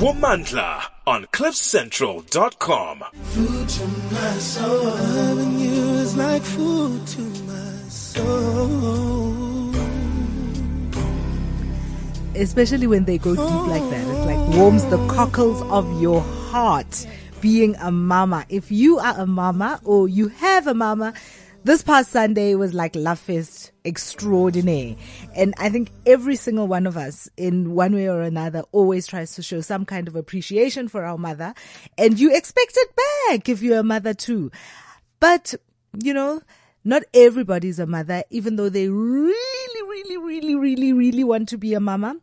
Womandla on cliffcentral.com. Food to my soul. Loving you is like food to my soul. especially when they go deep like that. It like warms the cockles of your heart being a mama. If you are a mama or you have a mama, this past Sunday was like Love Fest extraordinaire. And I think every single one of us in one way or another always tries to show some kind of appreciation for our mother. And you expect it back if you're a mother too. But, you know, not everybody's a mother, even though they really, really, really, really, really want to be a mama.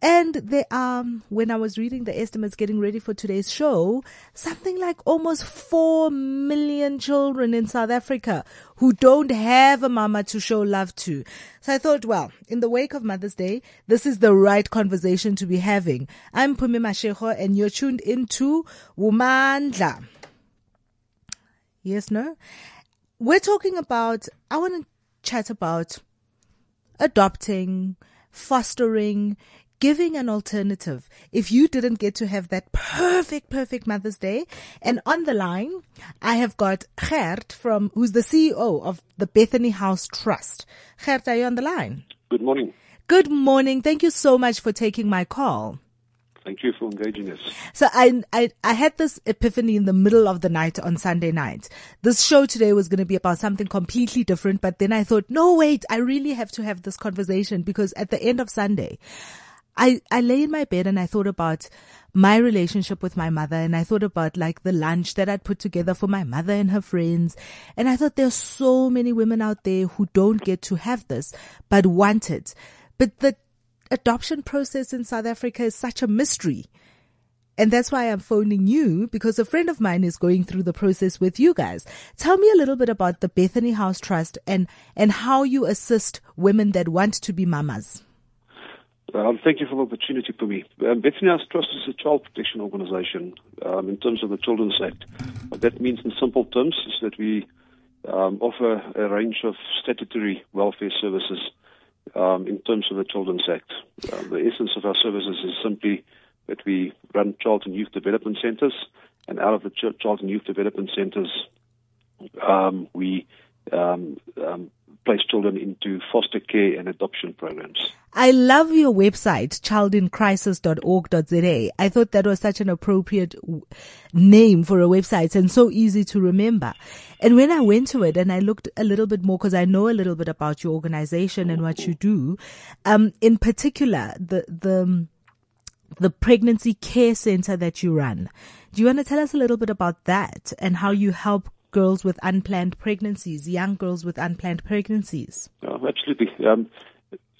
And they are, when I was reading the estimates getting ready for today's show, something like almost 4 million children in South Africa who don't have a mama to show love to. So I thought, well, in the wake of Mother's Day, this is the right conversation to be having. I'm Pumi Mashego and you're tuned into Womandla. Yes, no? we're talking about, I want to chat about adopting, fostering, giving an alternative. If you didn't get to have that perfect, perfect Mother's Day. And on the line, I have got Gert from, who's the CEO of the Bethany House Trust. Gert, are you on the line? Good morning. Good morning. Thank you so much for taking my call. Thank you for engaging us. So I, I, I had this epiphany in the middle of the night on Sunday night. This show today was going to be about something completely different, but then I thought, no, wait, I really have to have this conversation because at the end of Sunday, I, I lay in my bed and I thought about my relationship with my mother and I thought about like the lunch that I'd put together for my mother and her friends. And I thought there's so many women out there who don't get to have this, but want it. But the adoption process in South Africa is such a mystery. And that's why I'm phoning you because a friend of mine is going through the process with you guys. Tell me a little bit about the Bethany House Trust and, and how you assist women that want to be mamas. Um, thank you for the opportunity for me. Um, Bethany House Trust is a child protection organization um, in terms of the Children's Act. What that means in simple terms is that we um, offer a range of statutory welfare services um, in terms of the Children's Act. Uh, the essence of our services is simply that we run child and youth development centers, and out of the ch- child and youth development centers, um, we um, um, place children into foster care and adoption programs. I love your website, childincrisis.org.za. I thought that was such an appropriate name for a website and so easy to remember. And when I went to it and I looked a little bit more, because I know a little bit about your organization and what you do, um, in particular, the, the, the pregnancy care center that you run. Do you want to tell us a little bit about that and how you help girls with unplanned pregnancies, young girls with unplanned pregnancies? Absolutely. Um,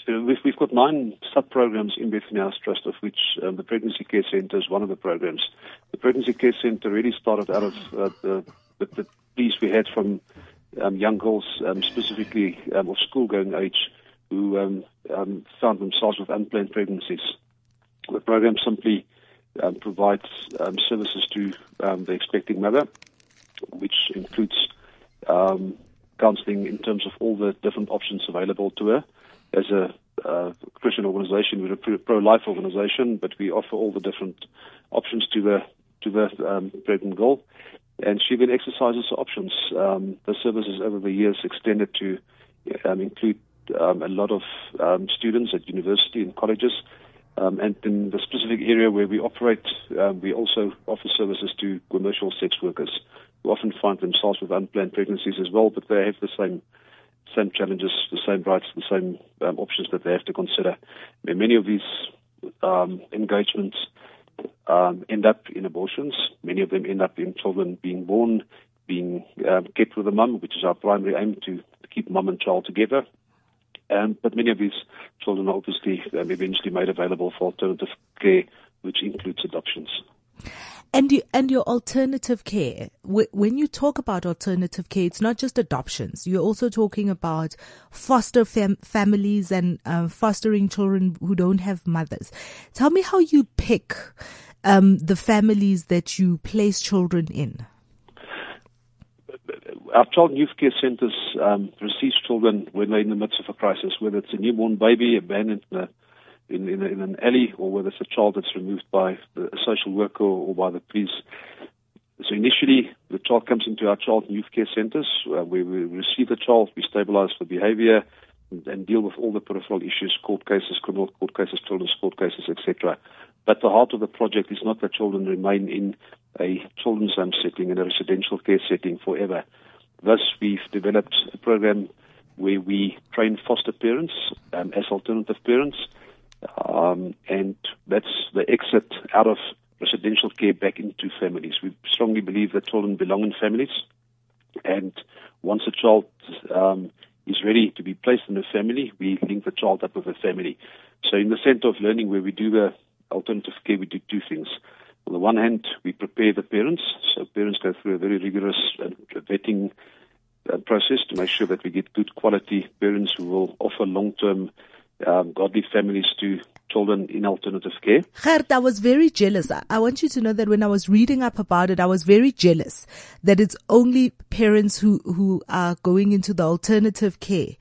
we've, we've got nine sub-programs in Bethany House Trust, of which um, the Pregnancy Care Centre is one of the programs. The Pregnancy Care Centre really started out of uh, the, the, the pleas we had from um, young girls, um, specifically um, of school-going age, who um, found themselves with unplanned pregnancies. The program simply um, provides um, services to um, the expecting mother, which includes um, counseling in terms of all the different options available to her. As a uh, Christian organization, we're a pro-life organization, but we offer all the different options to the to the um, pregnant girl, and she then exercises her options. Um, the services over the years extended to um, include um, a lot of um, students at university and colleges. Um, and in the specific area where we operate, um, we also offer services to commercial sex workers who often find themselves with unplanned pregnancies as well, but they have the same same challenges, the same rights, the same um, options that they have to consider. I mean, many of these um, engagements um, end up in abortions. Many of them end up in children being born, being um, kept with a mum, which is our primary aim to, keep mum and child together. Um, but many of these children are obviously um, eventually made available for alternative care, which includes adoptions. And you, and your alternative care, when you talk about alternative care, it's not just adoptions. You're also talking about foster fam- families and uh, fostering children who don't have mothers. Tell me how you pick um, the families that you place children in. Our child and youth care centers um, receive children when they're in the midst of a crisis, whether it's a newborn baby abandoned in in, in, in an alley or whether it's a child that's removed by the, a social worker or by the police. So initially, the child comes into our child and youth care centers uh, where we receive the child, we stabilize the behavior, and, and deal with all the peripheral issues, court cases, criminal court cases, children's court cases, etc. But the heart of the project is not that children remain in a children's home setting, in a residential care setting forever. Thus, we've developed a program where we train foster parents um, as alternative parents, um, and that's the exit out of residential care back into families. We strongly believe that children belong in families, and once a child um, is ready to be placed in a family, we link the child up with a family. So, in the center of learning, where we do the alternative care, we do two things. On the one hand, we prepare the parents. So parents go through a very rigorous uh, vetting uh, process to make sure that we get good quality parents who will offer long-term um, godly families to children in alternative care. Gert, I was very jealous. I- want you to know that when I was reading up about it, I was very jealous that it's only parents who, who are going into the alternative care.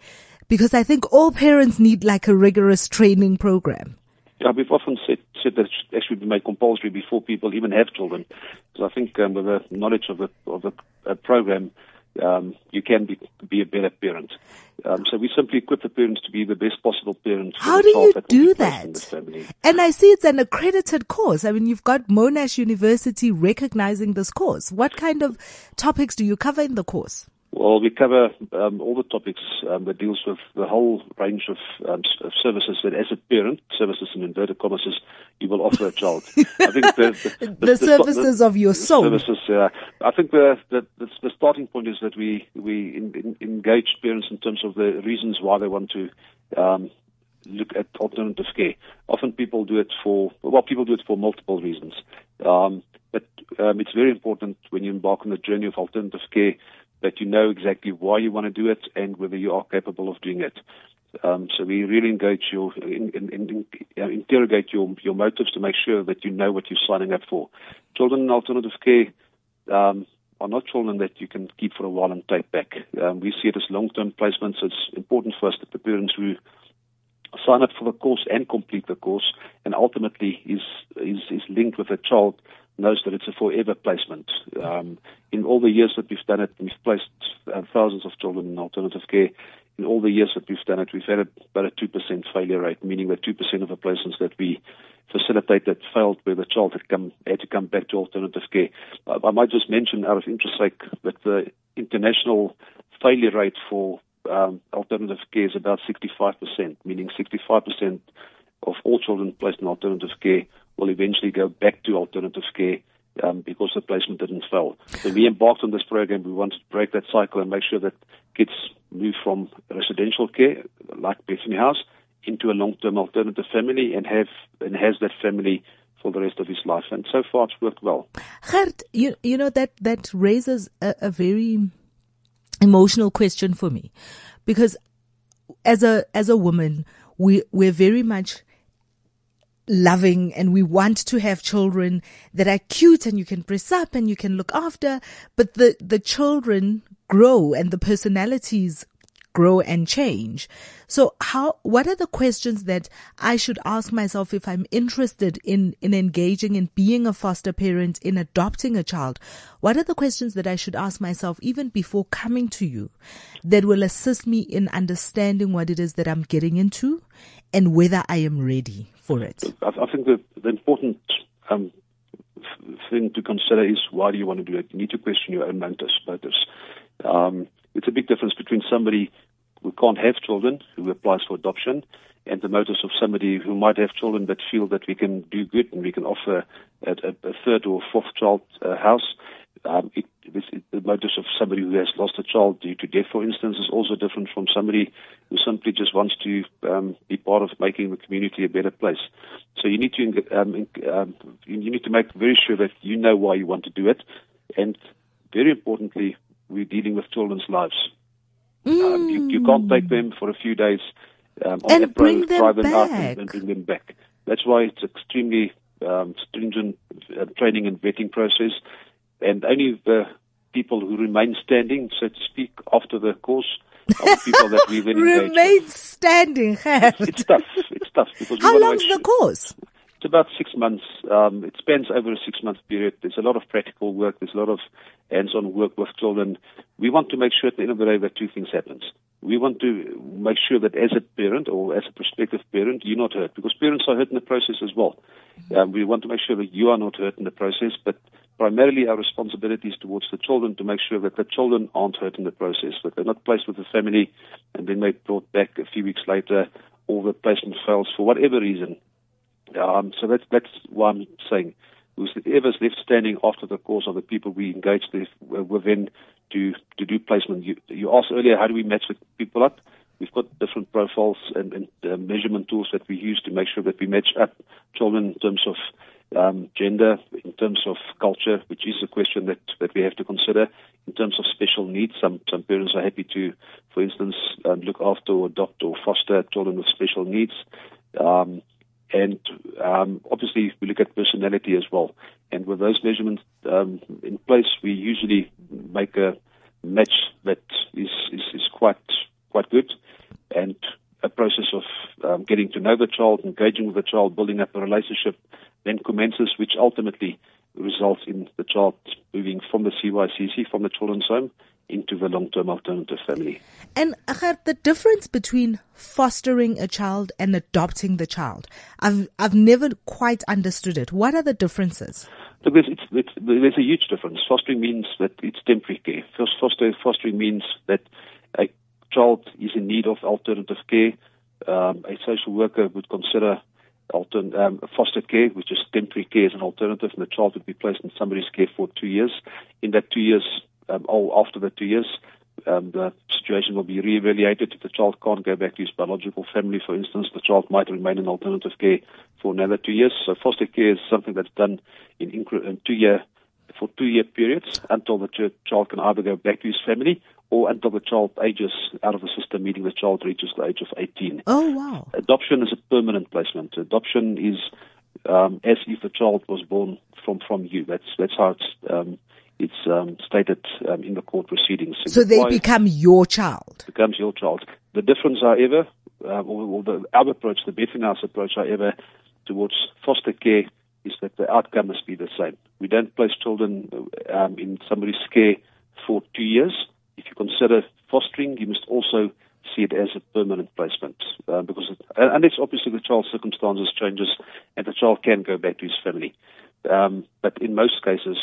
Because I think all parents need like a rigorous training program. Yeah, we've often said, said that it should actually be made compulsory before people even have children. Because I think um, with the knowledge of the, of the uh, program, um, you can be, be a better parent. Um, so we simply equip the parents to be the best possible parents. How do you that do be placed in that? And I see it's an accredited course. I mean, you've got Monash University recognizing this course. What kind of topics do you cover in the course? Well, we cover um, all the topics um, that deals with the whole range of, um, of services that, as a parent, services in inverted commas, you will offer a child. I think the, the, The services of your soul. Services. Uh, I think the, the the the starting point is that we we in, in, engage parents in terms of the reasons why they want to. Um, Look at alternative care. Often people do it for well, people do it for multiple reasons. Um, but um, it's very important when you embark on the journey of alternative care that you know exactly why you want to do it and whether you are capable of doing it. Um, so we really engage your, in, in, in, uh, interrogate your your motives to make sure that you know what you're signing up for. Children in alternative care um, are not children that you can keep for a while and take back. Um, we see it as long-term placements. so It's important for us that the parents who sign up for the course and complete the course, and ultimately is is, is linked with a child knows that it's a forever placement. Um, in all the years that we've done it, we've placed uh, thousands of children in alternative care. In all the years that we've done it, we've had about a two percent failure rate, meaning that two percent of the placements that we facilitated failed where the child had come had to come back to alternative care. I, I might just mention, out of interest sake, that the international failure rate for um, alternative care is about 65%, meaning 65% of all children placed in alternative care will eventually go back to alternative care um, because the placement didn't fail. When we embarked on this program, we wanted to break that cycle and make sure that kids move from residential care, like Bethany House, into a long-term alternative family and have and has that family for the rest of his life. And so far, it's worked well. Gert, you, you know, that, that raises a, a very emotional question for me because as a, as a woman, we, we're very much loving and we want to have children that are cute and you can dress up and you can look after, but the, the children grow and the personalities grow and change. So how, what are the questions that I should ask myself if I'm interested in, in engaging in being a foster parent, in adopting a child? What are the questions that I should ask myself even before coming to you that will assist me in understanding what it is that I'm getting into and whether I am ready for it? I, I think the, the important um, thing to consider is why do you want to do it? You need to question your own motives. Um, it's a big difference between somebody who can't have children, who applies for adoption, and the motives of somebody who might have children but feel that we can do good and we can offer a, a, a third or fourth child a house. Um, it, it, it, the motives of somebody who has lost a child due to death, for instance, is also different from somebody who simply just wants to um, be part of making the community a better place. So you need to um, um, you need to make very sure that you know why you want to do it, and very importantly, we're dealing with children's lives. Um, you, you can't take them for a few days um, on And a bring road, them drive them back. and, and bring them back. That's why it's extremely um, stringent uh, training and vetting process, and only the people who remain standing, so to speak, after the course of people that we then engage with. Remain standing. It's tough. It's tough because How long's the course? It's about six months. Um, it spans over a six-month period. There's a lot of practical work. There's a lot of hands-on work with children. We want to make sure at the end of the day that two things happens. We want to make sure that as a parent or as a prospective parent, you're not hurt because parents are hurt in the process as well. Um, we want to make sure that you are not hurt in the process, but primarily our responsibility is towards the children to make sure that the children aren't hurt in the process, that they're not placed with the family and then they're brought back a few weeks later or the placement fails for whatever reason. Um, so that's that's why I'm saying whoever's left standing after the course are the people we engage with, within to to do placement. You, you asked earlier how do we match the people up? We've got different profiles and, and uh, measurement tools that we use to make sure that we match up children in terms of um, gender, in terms of culture, which is a question that, that we have to consider. In terms of special needs, some some parents are happy to, for instance, um, look after or adopt or foster children with special needs. Um, and um, obviously, we look at personality as well. And with those measurements um, in place, we usually make a match that is, is, is quite quite good, and a process of um, getting to know the child, engaging with the child, building up a relationship, then commences, which ultimately results in the child moving from the CYCC, from the children's home, into the long-term alternative family. And Gert, the difference between fostering a child and adopting the child, I've I've never quite understood it. What are the differences? Look, there's, it's, it's, there's a huge difference. Fostering means that it's temporary care. First, foster, fostering means that a child is in need of alternative care. Um, a social worker would consider altern, um, foster care, which is temporary care, as an alternative, and the child would be placed in somebody's care for two years. In that two years, um, or after the two years, um, the situation will be re-evaluated. If the child can't go back to his biological family, for instance, the child might remain in alternative care for another two years. So foster care is something that's done in, incre- in two-year for two-year periods until the ch- child can either go back to his family or until the child ages out of the system, meaning the child reaches the age of 18. Oh wow. Adoption is a permanent placement. Adoption is um, as if the child was born from from you. That's that's how it's um, it's um, stated um, in the court proceedings. So they become your child. becomes your child. The difference, however, uh, or, or the, our approach, the Bethany House approach, however, towards foster care is that the outcome must be the same. We don't place children um, in somebody's care for two years. If you consider fostering, you must also see it as a permanent placement uh, because it, unless obviously the child's circumstances changes and the child can go back to his family. Um, but in most cases,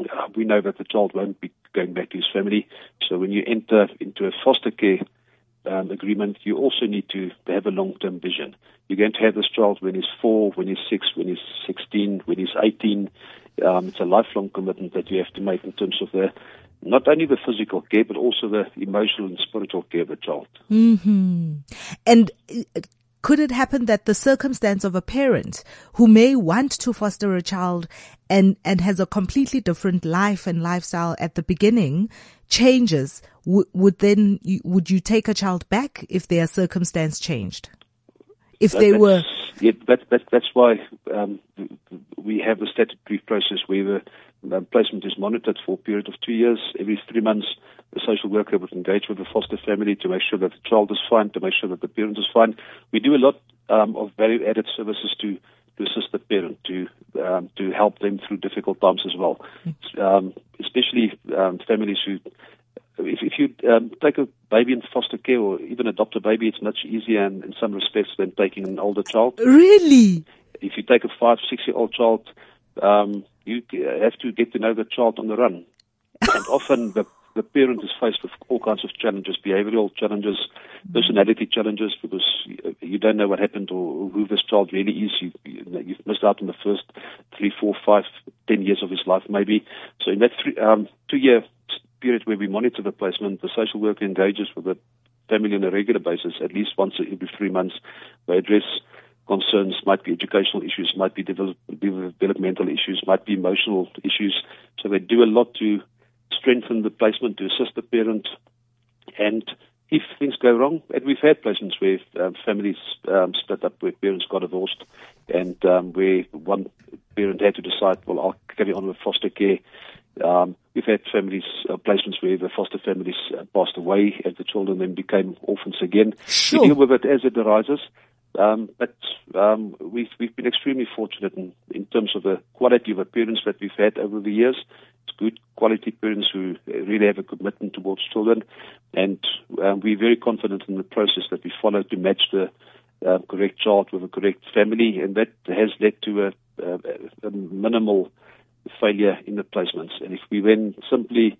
uh, we know that the child won't be going back to his family. So when you enter into a foster care um, agreement, you also need to have a long-term vision. You're going to have this child when he's four, when he's six, when he's 16, when he's 18. Um, it's a lifelong commitment that you have to make in terms of the not only the physical care, but also the emotional and spiritual care of a child. And uh, could it happen that the circumstance of a parent who may want to foster a child and, and has a completely different life and lifestyle at the beginning changes? W- would then, you, would you take a child back if their circumstance changed? If they were, Yeah, that, that, that's why um, we have a statutory process where the um, placement is monitored for a period of two years. Every three months, the social worker would engage with the foster family to make sure that the child is fine, to make sure that the parent is fine. We do a lot um, of value-added services to to assist the parent to um, to help them through difficult times as well, um, especially um, families who if, if you um, take a baby in foster care or even adopt a baby, it's much easier in, in some respects than taking an older child. really? If you take a five, six year old child, um, you have to get to know the child on the run. and often the, the parent is faced with all kinds of challenges, behavioral challenges, personality challenges, because you, don't know what happened or who this child really is. You, you, you've missed out on the first three, four, five, ten years of his life, maybe. So in that three, um, two year period where we monitor the placement, the social worker engages with the family on a regular basis, at least once every three months. They address concerns, might be educational issues, might be develop, developmental issues, might be emotional issues. So they do a lot to strengthen the placement, to assist the parent. And if things go wrong, and we've had placements where um, families um, split up, where parents got divorced, and um, where one parent had to decide, well, I'll carry on with foster care Um, we've had families, uh, placements where the foster families uh, passed away and the children then became orphans again. Sure. We deal with it as it arises. Um, but um, we've we've been extremely fortunate in, in terms of the quality of parents that we've had over the years. It's good quality parents who really have a commitment towards children, and um, we're very confident in the process that we follow to match the uh, correct child with a correct family, and that has led to a, a, a minimal failure in the placements. And if we then simply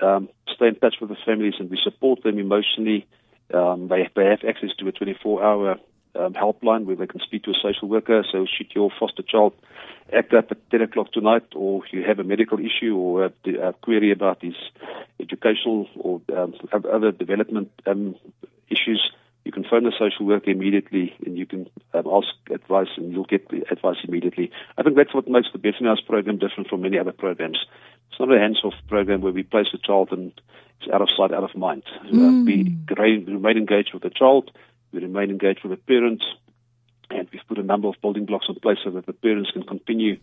um, stay in touch with the families and we support them emotionally, um, they, they have access to a 24-hour um, helpline where they can speak to a social worker. So, should your foster child act up at 10 o'clock tonight, or you have a medical issue or a, a query about his educational or um, other development um, issues, you can phone the social worker immediately and you can um, ask advice and you'll get the advice immediately. I think that's what makes the Bethany House program different from many other programs. It's not a hands-off program where we place the child and it's out of sight, out of mind. Mm. Uh, we remain engaged with the child we remain engaged with the parents, and we've put a number of building blocks in place so that the parents can continue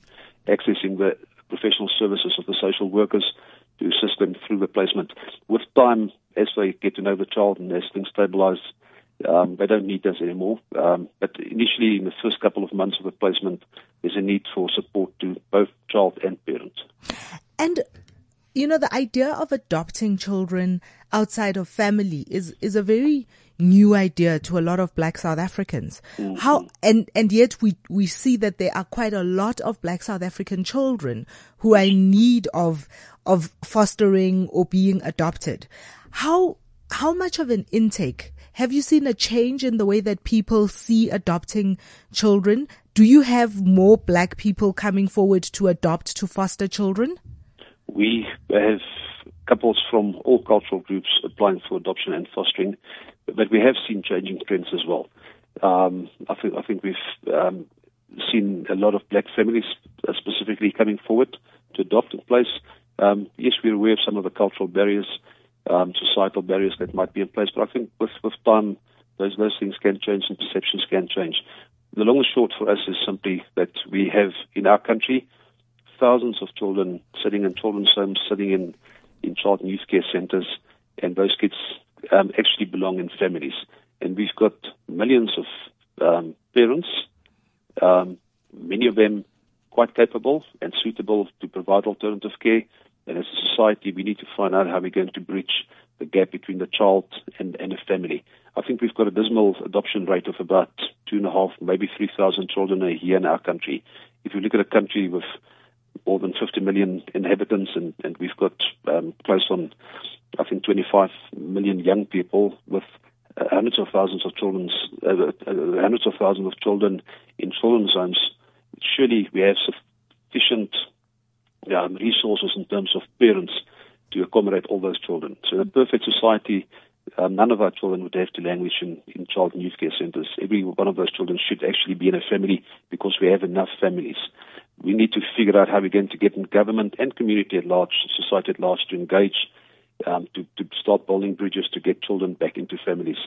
accessing the professional services of the social workers to assist them through the placement. With time, as they get to know the child and as things stabilize, um, they don't need us anymore. Um, but initially, in the first couple of months of the placement, there's a need for support to both child and parent. And you know, the idea of adopting children outside of family is, is a very new idea to a lot of black South Africans. Mm-hmm. How, and, and yet we, we see that there are quite a lot of black South African children who are in need of, of fostering or being adopted. How, how much of an intake have you seen a change in the way that people see adopting children? Do you have more black people coming forward to adopt to foster children? We have couples from all cultural groups applying for adoption and fostering, but we have seen changing trends as well. Um, I think I think we've um, seen a lot of black families uh, specifically coming forward to adopt in place. Um, yes, we're aware of some of the cultural barriers, um, societal barriers that might be in place, but I think with, with time, those those things can change and perceptions can change. The long and short for us is simply that we have in our country thousands of children sitting in children's homes, sitting in, in child and youth care centers, and those kids um, actually belong in families. And we've got millions of um, parents, um, many of them quite capable and suitable to provide alternative care. And as a society, we need to find out how we're going to bridge the gap between the child and, and a family. I think we've got a dismal adoption rate of about two and a half, maybe 3,000 children a year in our country. If you look at a country with more than 50 million inhabitants, and, and we've got um, close on, I think, 25 million young people with uh, hundreds of thousands of children, uh, uh, hundreds of thousands of children in children's homes. Surely we have sufficient um, resources in terms of parents to accommodate all those children. So in a perfect society, um, none of our children would have to languish in, in child and youth care centers. Every one of those children should actually be in a family because we have enough families we need to figure out how we're going to get in government and community at large, society at large, to engage, um, to, to start building bridges to get children back into families.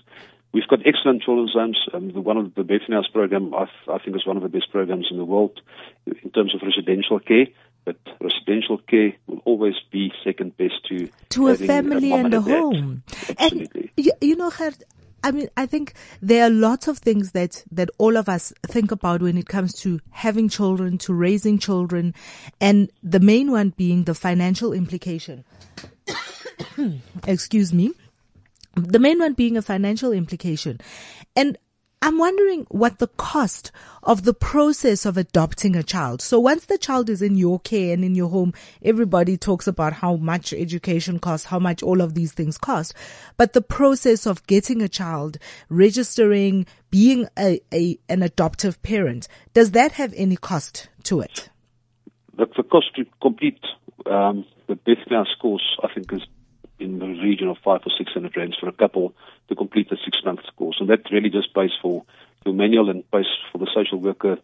We've got excellent children's homes. Um, the one of the Bethany House program, I, I think, is one of the best programs in the world in terms of residential care. But residential care will always be second best to to a family a and a home. Absolutely. And you, you know, Gert, I mean, I think there are lots of things that, that all of us think about when it comes to having children, to raising children, and the main one being the financial implication. Excuse me. The main one being a financial implication. And I'm wondering what the cost of the process of adopting a child. So once the child is in your care and in your home, everybody talks about how much education costs, how much all of these things cost. But the process of getting a child, registering, being a, a an adoptive parent, does that have any cost to it? The, cost to complete um, the House course, I think, is in the region of five or six hundred rands for a couple to complete the six month course. And that really just pays for your manual and pays for the social worker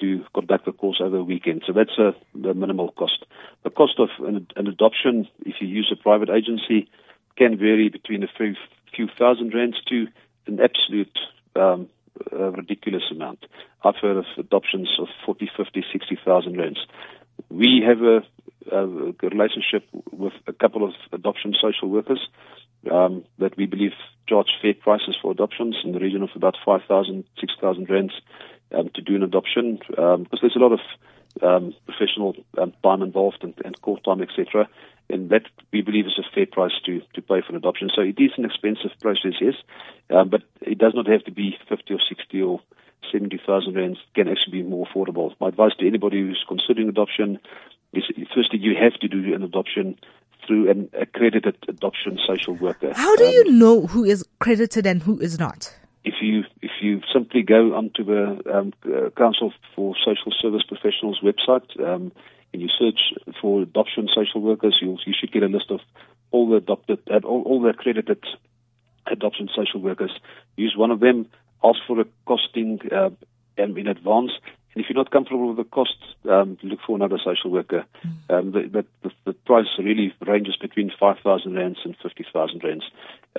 to conduct the course over a weekend. So that's a, a minimal cost. The cost of an, an, adoption, if you use a private agency, can vary between a few, few thousand rands to an absolute um, ridiculous amount. I've heard of adoptions of 40, 50, 60,000 rands. We have a uh, relationship with a couple of adoption social workers um, that we believe charge fair prices for adoptions in the region of about 5,000, 6,000 rands um, to do an adoption um, because there's a lot of um, professional um, time involved and, and court time, etc. And that we believe is a fair price to, to pay for an adoption. So it is an expensive process, yes, um, but it does not have to be 50 or 60 or 70,000 rands. It can actually be more affordable. My advice to anybody who's considering adoption is firstly you have to do an adoption through an accredited adoption social worker. How do you know who is credited and who is not? if you if you simply go onto the um, uh, Council for Social Service Professionals website um, and you search for adoption social workers, you you should get a list of all the adopted uh, all, all the accredited adoption social workers. Use one of them. Ask for a costing uh, in advance. And if you're not comfortable with the cost, um, look for another social worker. Um, the, the, the, price really ranges between 5,000 rands and 50,000 rands.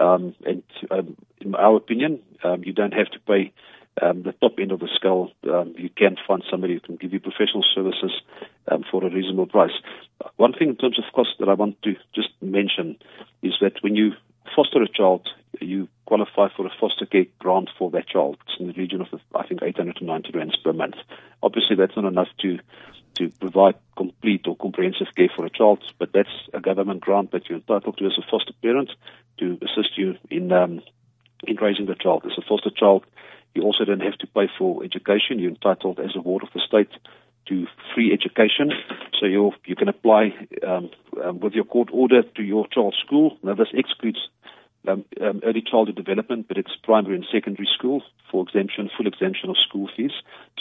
Um, and um, in our opinion, um, you don't have to pay um, the top end of the scale. Um, you can find somebody who can give you professional services um, for a reasonable price. One thing in terms of cost that I want to just mention is that when you foster a child, you qualify for a foster care grant for that child. It's in the region of, I think, 890 rands per month. Obviously, that's not enough to to provide complete or comprehensive care for a child, but that's a government grant that you're entitled to as a foster parent to assist you in um, in raising the child. As a foster child, you also don't have to pay for education. You're entitled as a ward of the state to free education. So you you can apply um, um, with your court order to your child's school. Now this excludes um, um, early childhood development, but it's primary and secondary school for exemption, full exemption of school fees.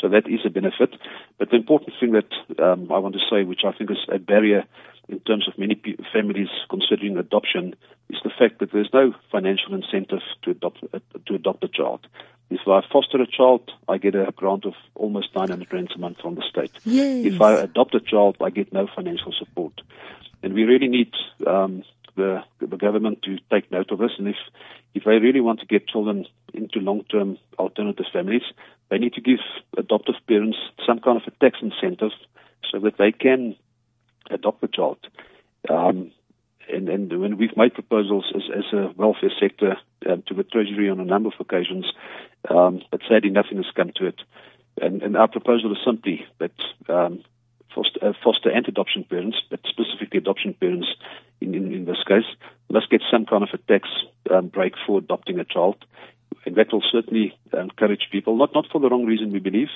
So that is a benefit. But the important thing that um, I want to say, which I think is a barrier in terms of many p- families considering adoption, is the fact that there's no financial incentive to adopt uh, to adopt a child. If I foster a child, I get a grant of almost 900 rands a month from the state. Yes. If I adopt a child, I get no financial support. And we really need um, the, the government to take note of this. And if, if they really want to get children into long-term alternative families, they need to give adoptive parents some kind of a tax incentive so that they can adopt the child. Um, and, and when we've made proposals as, as a welfare sector um, to the Treasury on a number of occasions, um, but sadly nothing has come to it. And, and our proposal is simply that um, foster, uh, foster and adoption parents, but specifically adoption parents in, in, in this case, must get some kind of a tax um, break for adopting a child. And that will certainly encourage people, not, not for the wrong reason, we believe,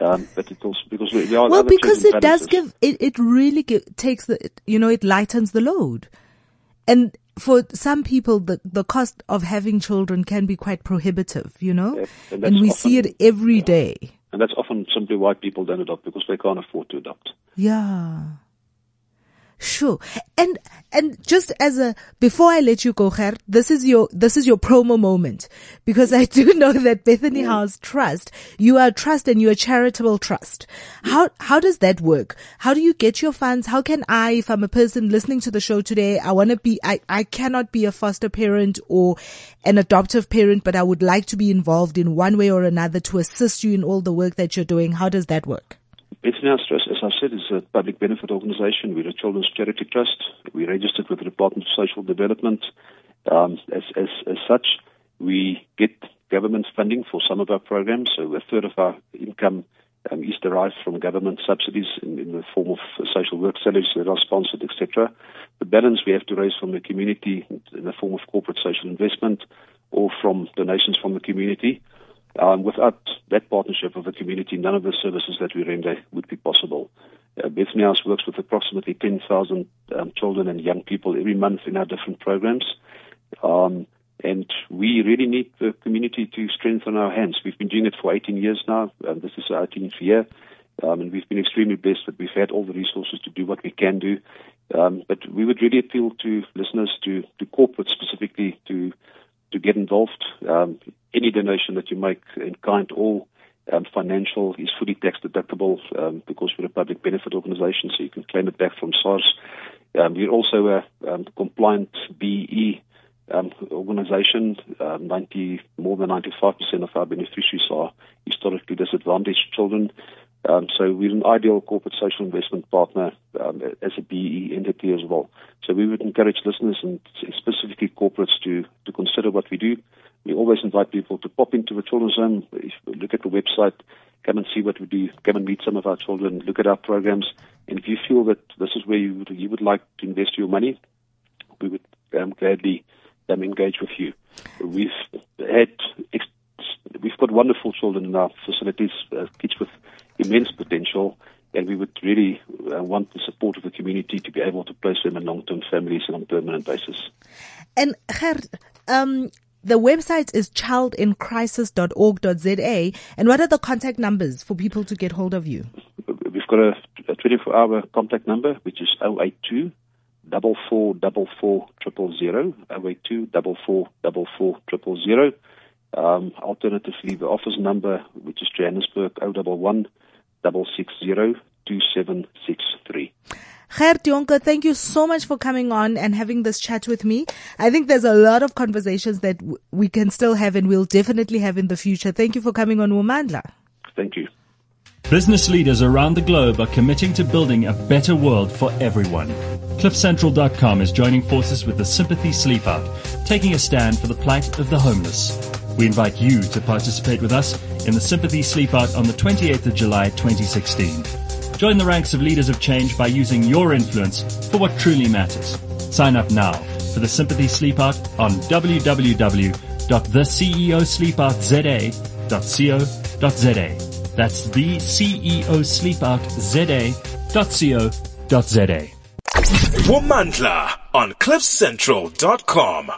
um, but it also because we, are well because it does give it, it really give, takes the you know it lightens the load and for some people the the cost of having children can be quite prohibitive you know Yes, and and, we often- see it every day. And that's often simply why people don't adopt because they can't afford to adopt. Yeah. Sure. And, and just as a, before I let you go, Ger, this is your, this is your promo moment. Because I do know that Bethany House Trust, you are a trust and you're a charitable trust. How, how does that work? How do you get your funds? How can I, if I'm a person listening to the show today, I want to be, I, I cannot be a foster parent or an adoptive parent, but I would like to be involved in one way or another to assist you in all the work that you're doing. How does that work? Trust, as I said, is a public benefit organization. We're a children's charity trust. We're registered with the Department of Social Development. Um, as, as, as such, we get government funding for some of our programs. So a third of our income um, is derived from government subsidies in, in the form of social work salaries that are sponsored, etc. The balance we have to raise from the community in the form of corporate social investment or from donations from the community. Um, without that partnership of the community, none of the services that we render would be possible. Uh, Bethany House works with approximately 10,000 um, children and young people every month in our different programs. Um, and we really need the community to strengthen our hands. We've been doing it for 18 years now. Um, this is our 18th year. Um, and we've been extremely blessed that we've had all the resources to do what we can do. Um, but we would really appeal to listeners, to, to corporate specifically, to to get involved. Um, any donation that you make in kind or um, financial is fully tax deductible um, because we're a public benefit organization, so you can claim it back from SARS. Um, we're also a um, compliant BE um, organization. Um, 90, more than 95% of our beneficiaries are historically disadvantaged children. Um, so we're an ideal corporate social investment partner um, as a BE entity as well. So we would encourage listeners and specifically corporates to, to consider what we do. We always invite people to pop into the children's home, look at the website, come and see what we do, come and meet some of our children, look at our programs. And if you feel that this is where you would, you would like to invest your money, we would um, gladly um, engage with you. We've had ex- we've got wonderful children in our facilities, uh, kids with immense potential, and we would really uh, want the support of the community to be able to place them in long-term families on a permanent basis. And Gert, um, the website is childincrisis.org.za. And what are the contact numbers for people to get hold of you? We've got a, a 24-hour contact number, which is 082 double four double four triple zero. 082 double four double four triple zero. Um, alternatively, the office number, which is Johannesburg 011 660 2763. Gert Jonker, thank you so much for coming on and having this chat with me. I think there's a lot of conversations that w- we can still have and we'll definitely have in the future. Thank you for coming on Womandla. Thank you. Business leaders around the globe are committing to building a better world for everyone. CliffCentral.com is joining forces with the Sympathy Sleepout, taking a stand for the plight of the homeless. We invite you to participate with us in the Sympathy Sleepout on the 28th of July 2016. Join the ranks of leaders of change by using your influence for what truly matters. Sign up now for the Sympathy Sleepout on www.theceosleepoutza.co.za. That's the CEO Sleepoutza.co.za. Womandla on cliffcentral.com.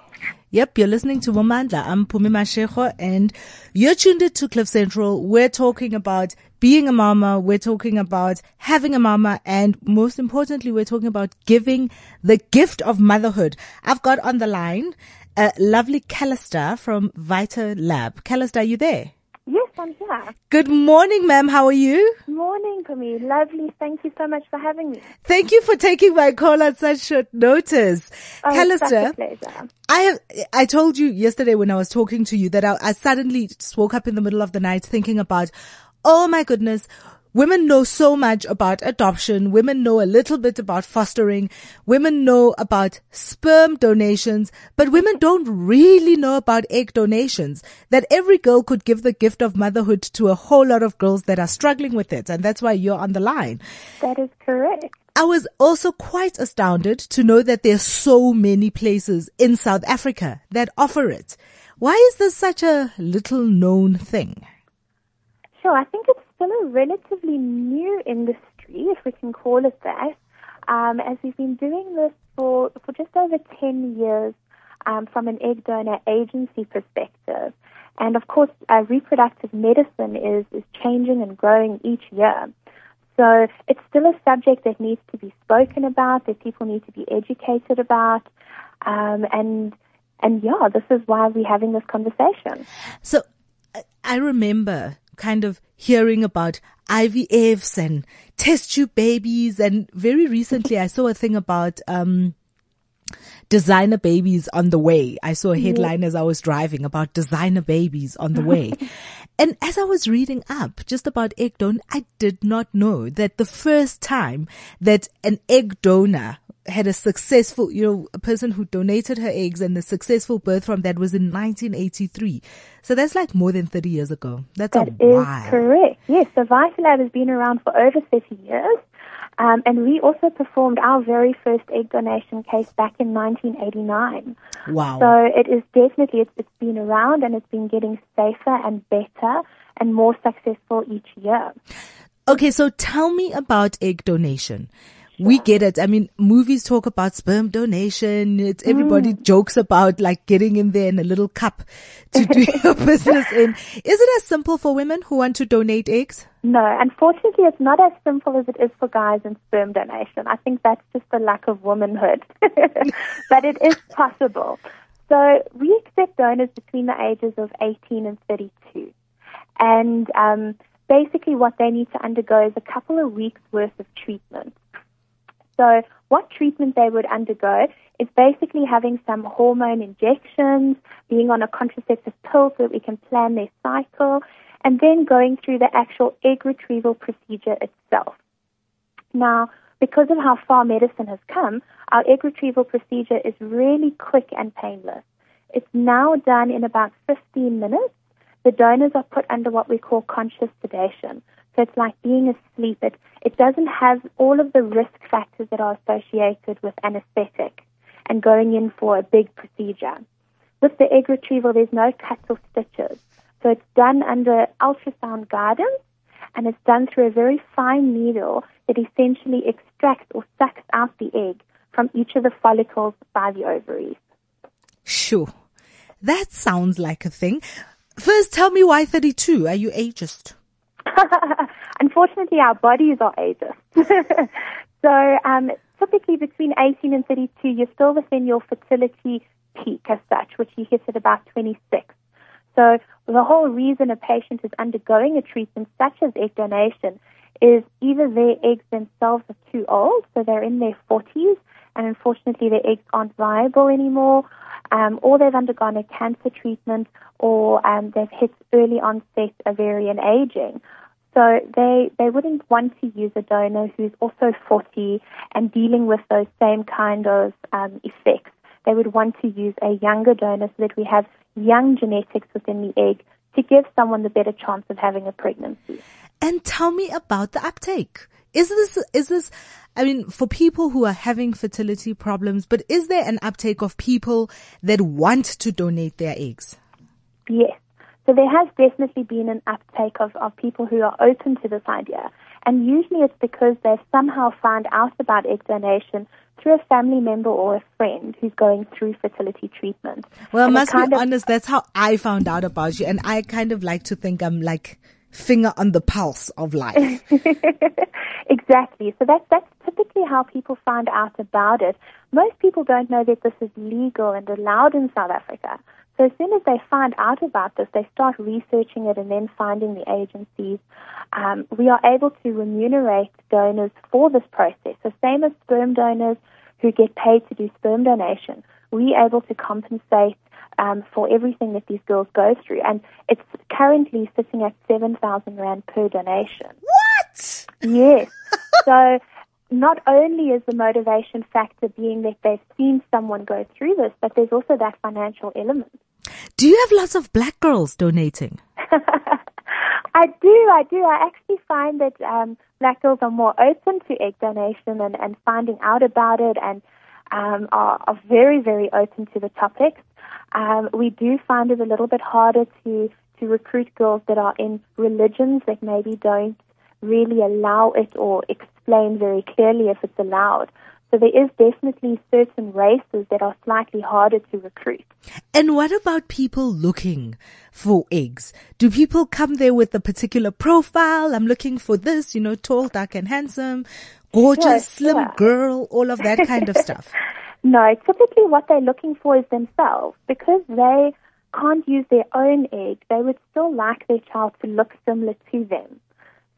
Yep, you're listening to Womandla. I'm Pumi Mashego and you're tuned in to Cliff Central. We're talking about being a mama. We're talking about having a mama. And most importantly, we're talking about giving the gift of motherhood. I've got on the line a lovely Callister from Vita Lab. Callister, are you there? Yes, I'm here. Good morning, ma'am. How are you? Morning, Kumi. Lovely. Thank you so much for having me. Thank you for taking my call at such short notice. Oh, it's such a Callister, pleasure. I have, I told you yesterday when I was talking to you that I, I suddenly just woke up in the middle of the night thinking about, oh my goodness, women know so much about adoption. Women know a little bit about fostering. Women know about sperm donations, but women don't really know about egg donations. That every girl could give the gift of motherhood to a whole lot of girls that are struggling with it. And that's why you're on the line. That is correct. I was also quite astounded to know that there's so many places in South Africa that offer it. Why is this such a little known thing? Sure, I think it's still a relatively new industry, if we can call it that, um, as we've been doing this for, for just over 10 years um, from an egg donor agency perspective. And of course, uh, reproductive medicine is, is changing and growing each year. So it's still a subject that needs to be spoken about, that people need to be educated about. Um, and, and yeah, this is why we're having this conversation. So I remember kind of hearing about IVFs and test tube babies. And very recently I saw a thing about, um, designer babies on the way. I saw a headline as I was driving about designer babies on the way. and as I was reading up just about egg donor, I did not know that the first time that an egg donor had a successful, you know, a person who donated her eggs and the successful birth from that was in 1983. So that's like more than 30 years ago. That's That a is while. correct. Yes, the so VitaLab has been around for over 30 years. Um, and we also performed our very first egg donation case back in 1989. Wow. So it is definitely, it's, it's been around and it's been getting safer and better and more successful each year. Okay, so tell me about egg donation. We get it. I mean, movies talk about sperm donation. It's everybody jokes about like getting in there in a little cup to do your business in. Is it as simple for women who want to donate eggs? No, unfortunately, it's not as simple as it is for guys in sperm donation. I think that's just the lack of womanhood. but it is possible. So we accept donors between the ages of 18 and 32. And um, basically, what they need to undergo is a couple of weeks' worth of treatment. So, what treatment they would undergo is basically having some hormone injections, being on a contraceptive pill so that we can plan their cycle, and then going through the actual egg retrieval procedure itself. Now, because of how far medicine has come, our egg retrieval procedure is really quick and painless. It's now done in about 15 minutes. The donors are put under what we call conscious sedation. So it's like being asleep. It, it doesn't have all of the risk factors that are associated with anesthetic and going in for a big procedure. With the egg retrieval, there's no cuts or stitches. So it's done under ultrasound guidance and it's done through a very fine needle that essentially extracts or sucks out the egg from each of the follicles by the ovaries. Sure. That sounds like a thing. First, tell me why 32? Are you ageist? Unfortunately, our bodies are ageist. so, um, typically between 18 and 32, you're still within your fertility peak as such, which you hit at about 26. So the whole reason a patient is undergoing a treatment such as egg donation is either their eggs themselves are too old, so they're in their 40s, and unfortunately their eggs aren't viable anymore, um, or they've undergone a cancer treatment, or um, they've hit early onset ovarian aging. So they, they wouldn't want to use a donor who's also 40 and dealing with those same kind of um, effects. They would want to use a younger donor so that we have young genetics within the egg to give someone the better chance of having a pregnancy. And tell me about the uptake. Is this, is this, I mean, for people who are having fertility problems, but is there an uptake of people that want to donate their eggs? Yes. So there has definitely been an uptake of, of people who are open to this idea. And usually it's because they've somehow found out about egg donation through a family member or a friend who's going through fertility treatment. Well, I And it must be honest, that's how I found out about you. And I kind of like to think I'm like finger on the pulse of life. exactly. So that's that's typically how people find out about it. Most people don't know that this is legal and allowed in South Africa. So as soon as they find out about this, they start researching it and then finding the agencies. Um, we are able to remunerate donors for this process. So same as sperm donors who get paid to do sperm donation, we are able to compensate um, for everything that these girls go through. And it's currently sitting at 7,000 Rand per donation. what? Yes. so not only is the motivation factor being that they've seen someone go through this, but there's also that financial element. Do you have lots of black girls donating? I do, I do. I actually find that um, black girls are more open to egg donation and, and finding out about it and um, are, are very, very open to the topics. Um, we do find it a little bit harder to, to recruit girls that are in religions that maybe don't really allow it or explain very clearly if it's allowed. So there is definitely certain races that are slightly harder to recruit. And what about people looking for eggs? Do people come there with a particular profile? I'm looking for this, you know, tall, dark and handsome, gorgeous, Sure, slim sure. girl, all of that kind of stuff. No, typically what they're looking for is themselves. Because they can't use their own egg, they would still like their child to look similar to them.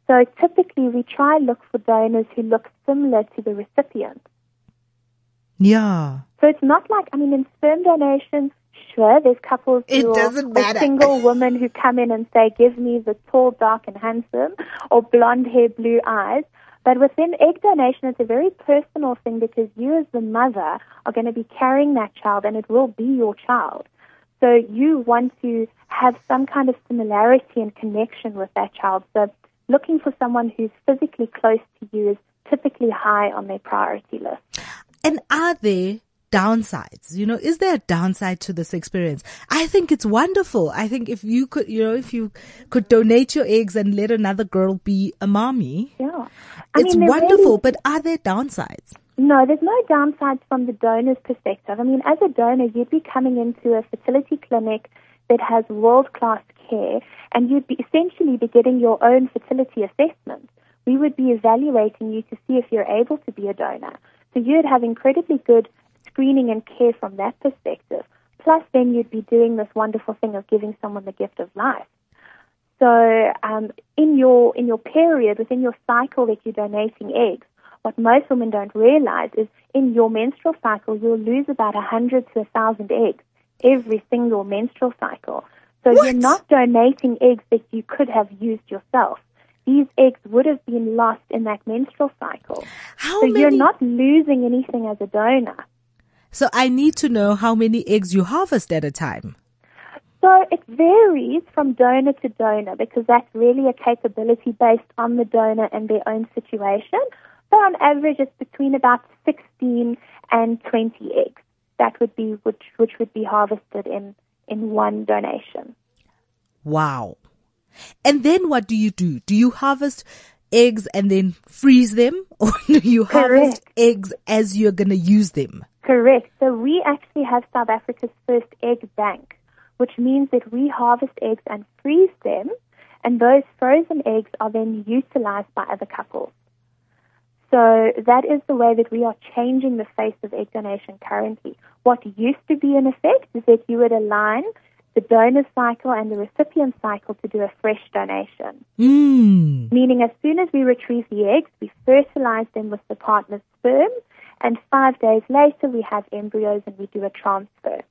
So typically we try look for donors who look similar to the recipient. Yeah. So it's not like, I mean, in sperm donation, sure, there's couples It who doesn't matter. single women who come in and say, give me the tall, dark and handsome or blonde hair, blue eyes. But within egg donation, it's a very personal thing because you as the mother are going to be carrying that child and it will be your child. So you want to have some kind of similarity and connection with that child. So looking for someone who's physically close to you is typically high on their priority list. And are there downsides? You know, is there a downside to this experience? I think it's wonderful. I think if you could, you know, if you could donate your eggs and let another girl be a mommy, Yeah. I it's mean, wonderful. really- But are there downsides? No, there's no downsides from the donor's perspective. I mean, as a donor, you'd be coming into a fertility clinic that has world class care, and you'd be essentially be getting your own fertility assessment. We would be evaluating you to see if you're able to be a donor. So you'd have incredibly good screening and care from that perspective. Plus, then you'd be doing this wonderful thing of giving someone the gift of life. So, um, in your in your period within your cycle that you're donating eggs, what most women don't realize is in your menstrual cycle you'll lose about a hundred to a thousand eggs every single menstrual cycle. So What? you're not donating eggs that you could have used yourself. These eggs would have been lost in that menstrual cycle. How so many? you're not losing anything as a donor. So I need to know how many eggs you harvest at a time. So it varies from donor to donor because that's really a capability based on the donor and their own situation. But on average, it's between about 16 and 20 eggs. That would be which which would be harvested in in one donation. Wow. And then what do you do? Do you harvest eggs and then freeze them or do you harvest Correct. eggs as you're going to use them? Correct. So we actually have South Africa's first egg bank, which means that we harvest eggs and freeze them, and those frozen eggs are then utilized by other couples. So that is the way that we are changing the face of egg donation currently. What used to be in effect is that you would align the donor cycle and the recipient cycle to do a fresh donation. Mm. Meaning, as soon as we retrieve the eggs, we fertilize them with the partner's sperm, and five days later, we have embryos and we do a transfer.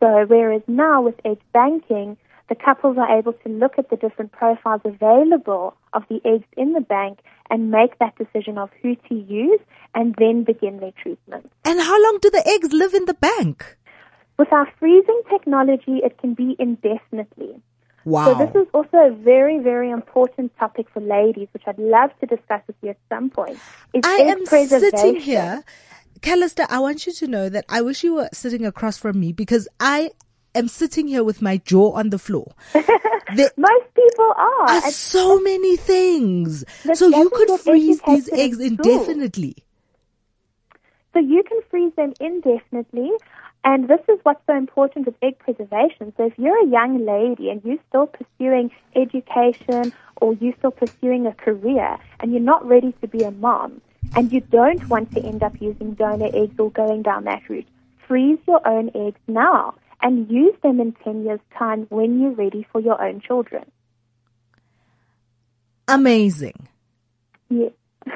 So, whereas now with egg banking, the couples are able to look at the different profiles available of the eggs in the bank and make that decision of who to use and then begin their treatment. And how long do the eggs live in the bank? With our freezing technology, it can be indefinitely. Wow. So this is also a very, very important topic for ladies, which I'd love to discuss with you at some point. I am sitting here. Callista, I want you to know that I wish you were sitting across from me because I am sitting here with my jaw on the floor. There Most people are. are so many things. So you could freeze these eggs indefinitely. So you can freeze them indefinitely. And this is what's so important with egg preservation. So if you're a young lady and you're still pursuing education or you're still pursuing a career and you're not ready to be a mom and you don't want to end up using donor eggs or going down that route, freeze your own eggs now and use them in 10 years' time when you're ready for your own children. Amazing. Yes.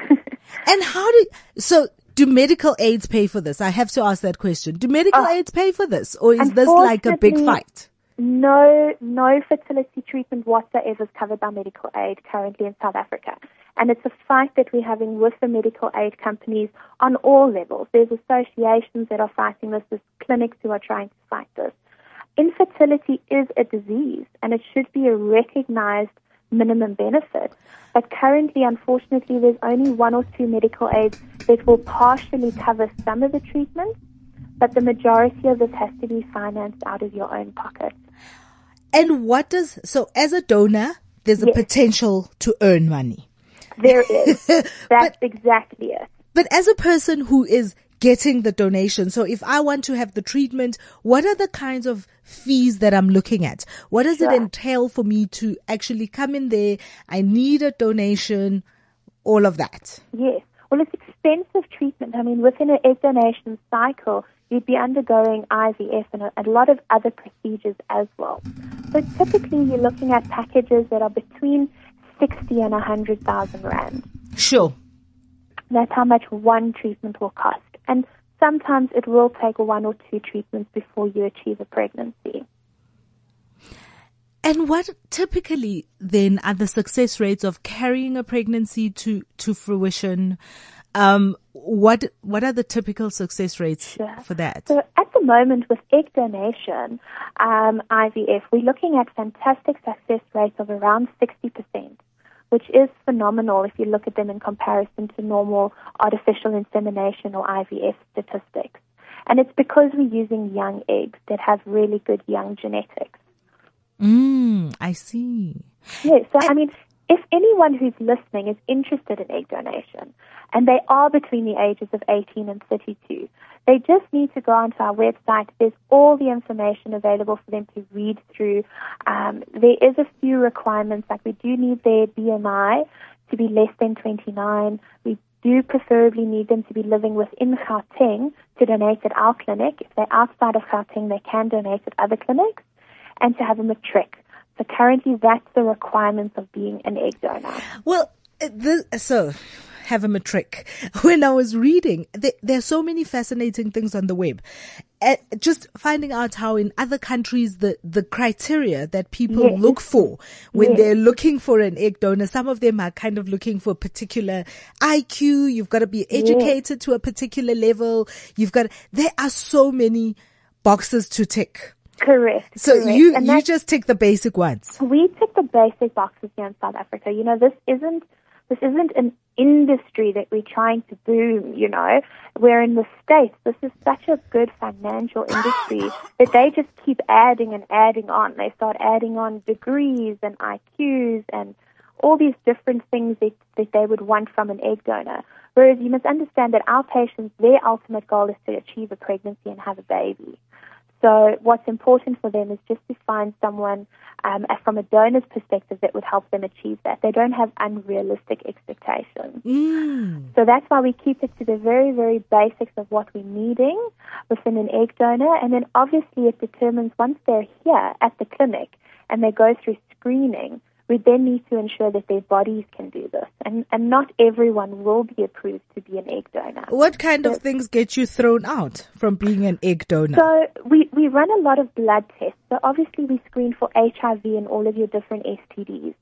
And how do so do medical aids pay for this? I have to ask that question. Do medical ah. Oh. aids pay for this or is this like a big fight? No, no fertility treatment whatsoever is covered by medical aid currently in South Africa. And it's a fight that we're having with the medical aid companies on all levels. There's associations that are fighting this, there's clinics who are trying to fight this. Infertility is a disease and it should be a recognized minimum benefit. But currently, unfortunately, there's only one or two medical aids that will partially cover some of the treatment, but the majority of this has to be financed out of your own pocket. And what does so as a donor, there's a Yes. potential to earn money. There is. That's exactly it. But as a person who is getting the donation, so if I want to have the treatment, what are the kinds of fees that I'm looking at? What does it entail for me to actually come in there? I need a donation, all of that. Yes. Well, it's expensive treatment. I mean, within an egg donation cycle, you'd be undergoing IVF and a, a lot of other procedures as well. So typically, you're looking at packages that are between 60 and 100,000 rand. Sure. That's how much one treatment will cost. And sometimes it will take one or two treatments before you achieve a pregnancy. And what typically then are the success rates of carrying a pregnancy to, to fruition? Um, what, what are the typical success rates Sure. for that? So at the moment with egg donation, um, IVF, we're looking at fantastic success rates of around 60%, which is phenomenal if you look at them in comparison to normal artificial insemination or IVF statistics. And it's because we're using young eggs that have really good young genetics. Mm, I see. Yes, so I mean, if anyone who's listening is interested in egg donation, and they are between the ages of 18 and 32, they just need to go onto our website. There's all the information available for them to read through. Um, there is a few requirements, like we do need their BMI to be less than 29. We do preferably need them to be living within Gauteng to donate at our clinic. If they're outside of Gauteng, they can donate at other clinics and to have a matric. So currently, that's the requirements of being an egg donor. Well, the, so have a matric. When I was reading, there, there are so many fascinating things on the web. uh, just finding out how in other countries the, the criteria that people Yes. look for when Yes. they're looking for an egg donor, some of them are kind of looking for a particular IQ. You've got to be educated to a particular level. You've got, there are so many boxes to tick. Correct. So correct. you, you just take the basic ones. we tick the basic boxes here in South Africa. You know, this isn't this isn't an industry that we're trying to boom. You know, where in the states this is such a good financial industry that they just keep adding and adding on. They start adding on degrees and IQs and all these different things that, that they would want from an egg donor. Whereas you must understand that our patients, their ultimate goal is to achieve a pregnancy and have a baby. So what's important for them is just to find someone um, from a donor's perspective that would help them achieve that. They don't have unrealistic expectations. Mm. So that's why we keep it to the very, very basics of what we're needing within an egg donor. And then obviously it determines once they're here at the clinic and they go through screening, we then need to ensure that their bodies can do this. And, and not everyone will be approved to be an egg donor. What kind of things get you thrown out from being an egg donor? So we, we run a lot of blood tests. So obviously we screen for HIV and all of your different STDs.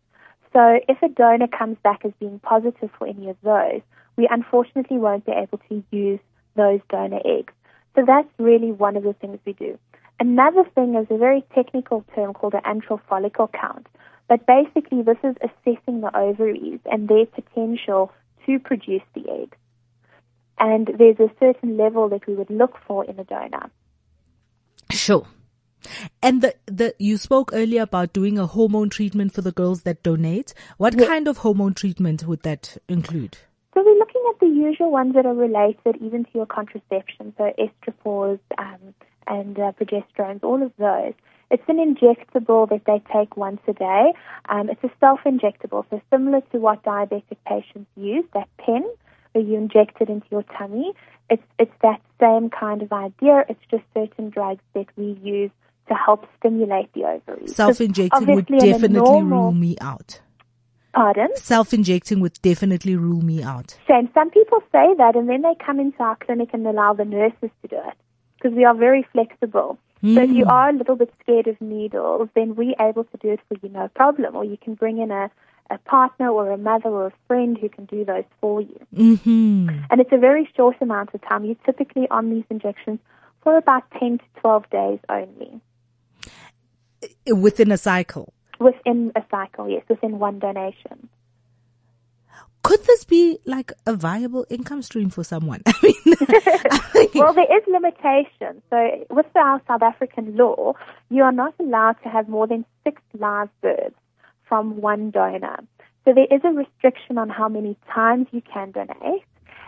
So if a donor comes back as being positive for any of those, we unfortunately won't be able to use those donor eggs. So that's really one of the things we do. Another thing is a very technical term called an antral follicle count. But basically this is assessing the ovaries and their potential to produce the eggs. And there's a certain level that we would look for in a donor. Sure. And the, the, you spoke earlier about doing a hormone treatment for the girls that donate. What kind of hormone treatment would that include? So we're looking at the usual ones that are related even to your contraception, so estrapors um, and uh, progesterones, all of those. It's an injectable that they take once a day. Um, it's a self-injectable, so similar to what diabetic patients use, that pen where you inject it into your tummy. It's it's that same kind of idea. It's just certain drugs that we use to help stimulate the ovaries. Self-injecting would obviously in a definitely normal- rule me out. Pardon? Self-injecting would definitely rule me out. Shame. Some people say that, and then they come into our clinic and allow the nurses to do it because we are very flexible. So if you are a little bit scared of needles, then we're able to do it for you, no problem. Or you can bring in a, a partner or a mother or a friend who can do those for you. hmm And it's a very short amount of time. You're typically on these injections for about 10 to 12 days only. Within a cycle. Within a cycle, yes, within one donation. Could this be like a viable income stream for someone? I mean, Well, there is limitation. So with our South African law, you are not allowed to have more than six live birds from one donor. So there is a restriction on how many times you can donate.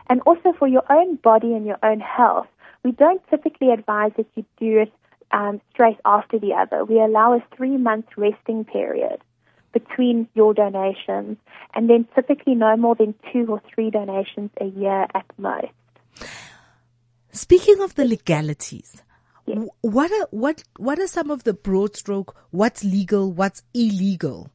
And also for your own body and your own health, we don't typically advise that you do it um, straight after the other. We allow a three-month resting period between your donations, and then typically no more than two or three donations a year at most. Speaking of the legalities, Yes. what are what what are some of the broad stroke? What's legal? What's illegal?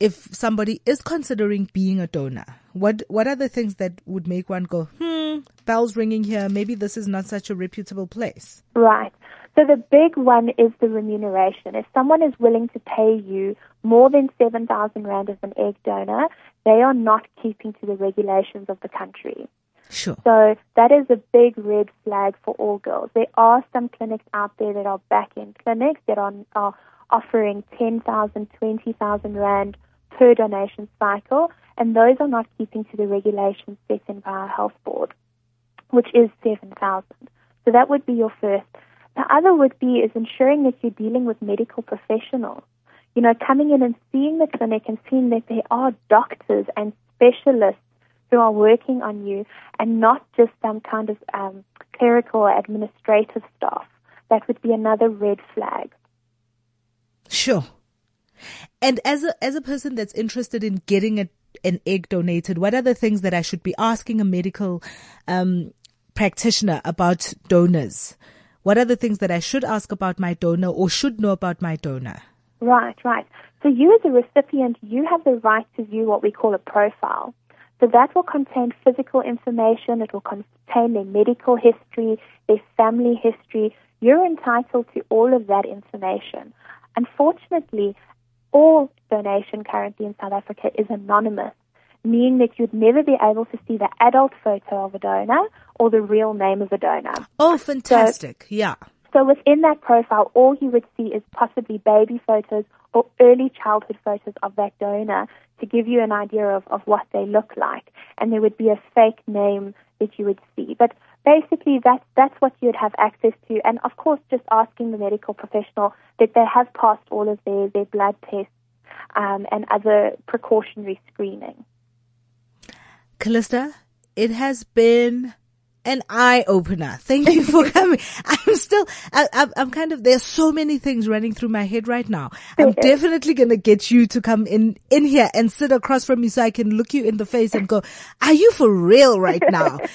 If somebody is considering being a donor, what what are the things that would make one go, hmm, bells ringing here? Maybe this is not such a reputable place. Right. So the big one is the remuneration. If someone is willing to pay you more than 7,000 Rand as an egg donor, they are not keeping to the regulations of the country. Sure. So that is a big red flag for all girls. There are some clinics out there that are back-end clinics that are, are offering 10,000, 20,000 Rand per donation cycle, and those are not keeping to the regulations set in by our health board, which is 7,000. So that would be your first. The other would be is ensuring that you're dealing with medical professionals. You know, coming in and seeing the clinic and seeing that there are doctors and specialists who are working on you and not just some kind of um, clerical or administrative staff. That would be another red flag. Sure. And as a as a person that's interested in getting a, an egg donated, what are the things that I should be asking a medical um, practitioner about donors? What are the things that I should ask about my donor or should know about my donor? Right, right. So you as a recipient, you have the right to view what we call a profile. So that will contain physical information, it will contain their medical history, their family history. you're entitled to all of that information. Unfortunately, all donation currently in South Africa is anonymous, meaning that you'd never be able to see the adult photo of a donor or the real name of a donor. Oh, fantastic. yeah. So within that profile, all you would see is possibly baby photos or early childhood photos of that donor to give you an idea of, of what they look like. And there would be a fake name that you would see. But basically, that's, that's what you'd have access to. And of course, just asking the medical professional that they have passed all of their, their blood tests um, and other precautionary screening. Callista, it has been an eye opener. Thank you for coming. I'm still, I, am kind of, there's so many things running through my head right now. I'm definitely going to get you to come in, in here and sit across from me so I can look you in the face and go, are you for real right now?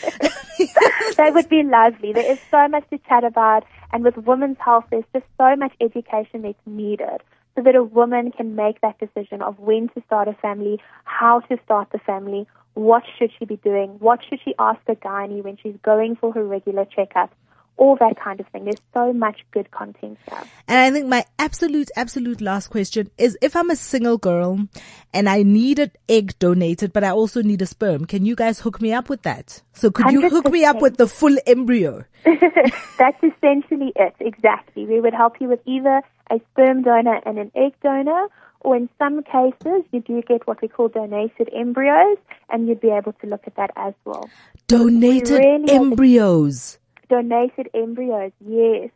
that would be lovely. There is so much to chat about. And with women's health, there's just so much education that's needed so that a woman can make that decision of when to start a family, how to start the family, what should she be doing? What should she ask a gynae when she's going for her regular checkup? All that kind of thing. There's so much good content here. And I think my absolute, absolute last question is if I'm a single girl and I need an egg donated, but I also need a sperm, can you guys hook me up with that? So could 100%. you hook me up with the full embryo? That's essentially it. Exactly. We would help you with either a sperm donor and an egg donor, or in some cases, you do get what we call donated embryos, and you'd be able to look at that as well. Donated really embryos. Donated embryos, yes.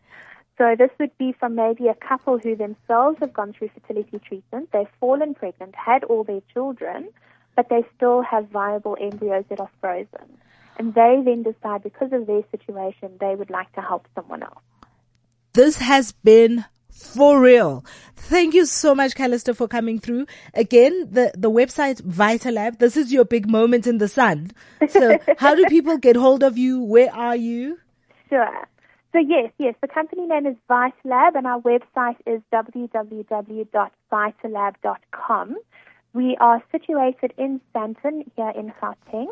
So this would be from maybe a couple who themselves have gone through fertility treatment, they've fallen pregnant, had all their children, but they still have viable embryos that are frozen. And they then decide because of their situation, they would like to help someone else. This has been for real. Thank you so much, Callista, for coming through. Again, the, the website Vitalab, this is your big moment in the sun. So how do people get hold of you? Where are you? Sure. So yes, yes, the company name is Vitalab and our website is www.vitalab.com. We are situated in Sandton here in Gauteng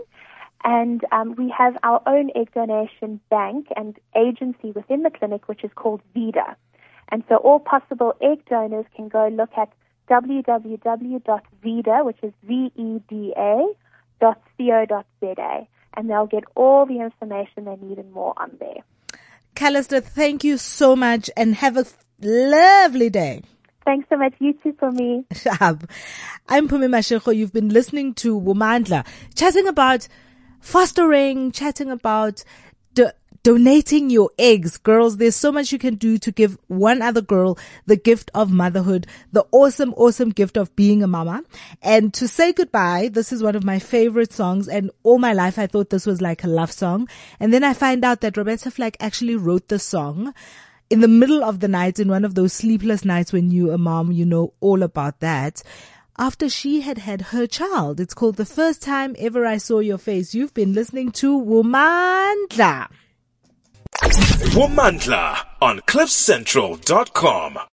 and um, we have our own egg donation bank and agency within the clinic which is called VEDA. And so all possible egg donors can go look at www.veda, which is V-E-D-A, dot co.za, and they'll get all the information they need and more on there. Callista, thank you so much and have a lovely day. Thanks so much. You too for me. I'm Pumi Mashego. You've been listening to Womandla, chatting about fostering, chatting about donating your eggs. Girls, there's so much you can do to give one other girl the gift of motherhood, the awesome, awesome gift of being a mama. And to say goodbye, this is one of my favorite songs. And all my life, I thought this was like a love song. And then I find out that Roberta Flack actually wrote the song in the middle of the night in one of those sleepless nights when you a mom, you know all about that after she had had her child. It's called The First Time Ever I Saw Your Face. You've been listening to Womandla. Womandla on CliffCentral.com.